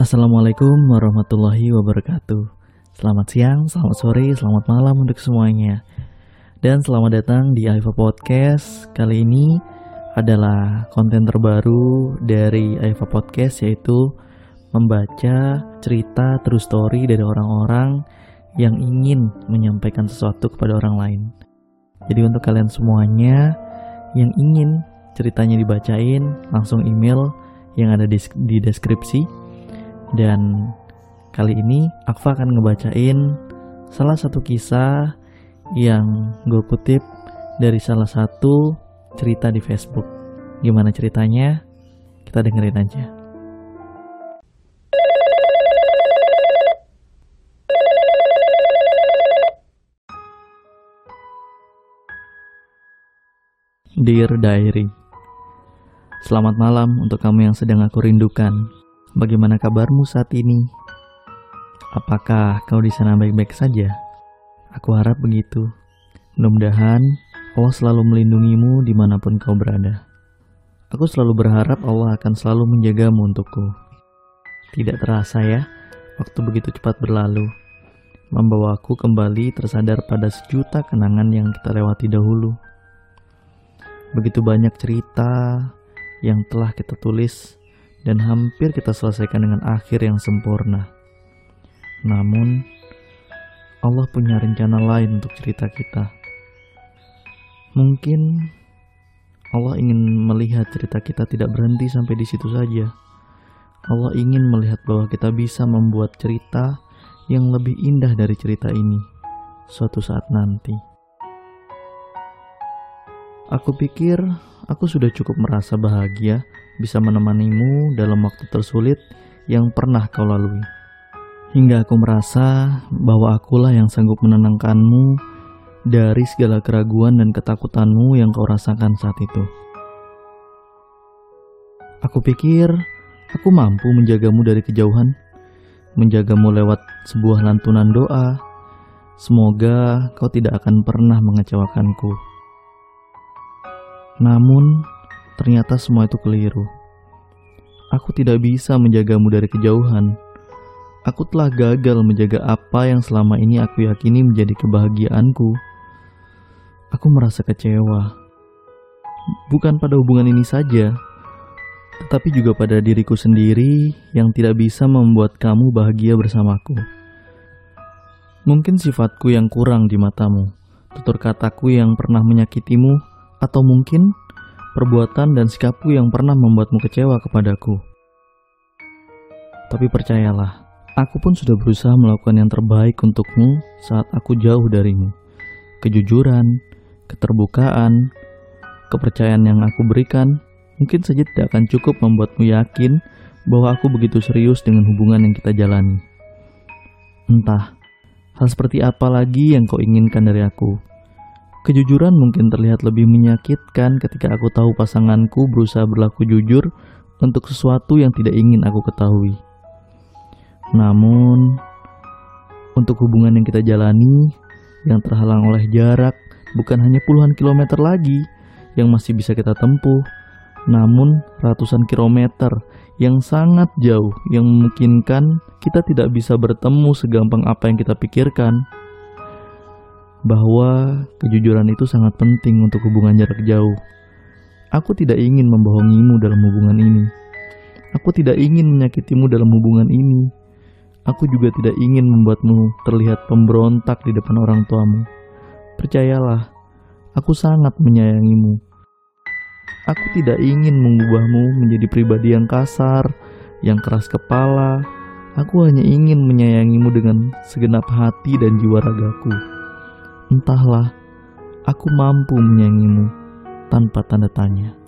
Assalamualaikum warahmatullahi wabarakatuh. Selamat siang, selamat sore, selamat malam untuk semuanya. Dan selamat datang di Aifa Podcast. Kali ini adalah konten terbaru dari Aifa Podcast yaitu membaca cerita true story dari orang-orang yang ingin menyampaikan sesuatu kepada orang lain. Jadi untuk kalian semuanya yang ingin ceritanya dibacain, langsung email yang ada di deskripsi dan kali ini Akfa akan ngebacain salah satu kisah yang gue kutip dari salah satu cerita di Facebook. Gimana ceritanya? Kita dengerin aja. Dear Diary Selamat malam untuk kamu yang sedang aku rindukan Bagaimana kabarmu saat ini? Apakah kau di sana baik-baik saja? Aku harap begitu. Mudah-mudahan Allah selalu melindungimu di mana pun kau berada. Aku selalu berharap Allah akan selalu menjagamu untukku. Tidak terasa ya, waktu begitu cepat berlalu. Membawa aku kembali tersadar pada sejuta kenangan yang kita lewati dahulu. Begitu banyak cerita yang telah kita tulis dan hampir kita selesaikan dengan akhir yang sempurna. Namun, Allah punya rencana lain untuk cerita kita. Mungkin Allah ingin melihat cerita kita tidak berhenti sampai di situ saja. Allah ingin melihat bahwa kita bisa membuat cerita yang lebih indah dari cerita ini suatu saat nanti. Aku pikir aku sudah cukup merasa bahagia bisa menemanimu dalam waktu tersulit yang pernah kau lalui. Hingga aku merasa bahwa akulah yang sanggup menenangkanmu dari segala keraguan dan ketakutanmu yang kau rasakan saat itu. Aku pikir aku mampu menjagamu dari kejauhan, menjagamu lewat sebuah lantunan doa. Semoga kau tidak akan pernah mengecewakanku. Namun, Ternyata semua itu keliru. Aku tidak bisa menjagamu dari kejauhan. Aku telah gagal menjaga apa yang selama ini aku yakini menjadi kebahagiaanku. Aku merasa kecewa. Bukan pada hubungan ini saja, tetapi juga pada diriku sendiri yang tidak bisa membuat kamu bahagia bersamaku. Mungkin sifatku yang kurang di matamu, tutur kataku yang pernah menyakitimu, atau mungkin perbuatan dan sikapku yang pernah membuatmu kecewa kepadaku. Tapi percayalah, aku pun sudah berusaha melakukan yang terbaik untukmu saat aku jauh darimu. Kejujuran, keterbukaan, kepercayaan yang aku berikan mungkin saja tidak akan cukup membuatmu yakin bahwa aku begitu serius dengan hubungan yang kita jalani. Entah, hal seperti apa lagi yang kau inginkan dari aku. Kejujuran mungkin terlihat lebih menyakitkan ketika aku tahu pasanganku berusaha berlaku jujur untuk sesuatu yang tidak ingin aku ketahui. Namun, untuk hubungan yang kita jalani yang terhalang oleh jarak bukan hanya puluhan kilometer lagi yang masih bisa kita tempuh, namun ratusan kilometer yang sangat jauh yang memungkinkan kita tidak bisa bertemu segampang apa yang kita pikirkan bahwa kejujuran itu sangat penting untuk hubungan jarak jauh. Aku tidak ingin membohongimu dalam hubungan ini. Aku tidak ingin menyakitimu dalam hubungan ini. Aku juga tidak ingin membuatmu terlihat pemberontak di depan orang tuamu. Percayalah, aku sangat menyayangimu. Aku tidak ingin mengubahmu menjadi pribadi yang kasar, yang keras kepala. Aku hanya ingin menyayangimu dengan segenap hati dan jiwa ragaku. Entahlah, aku mampu menyayangimu tanpa tanda tanya.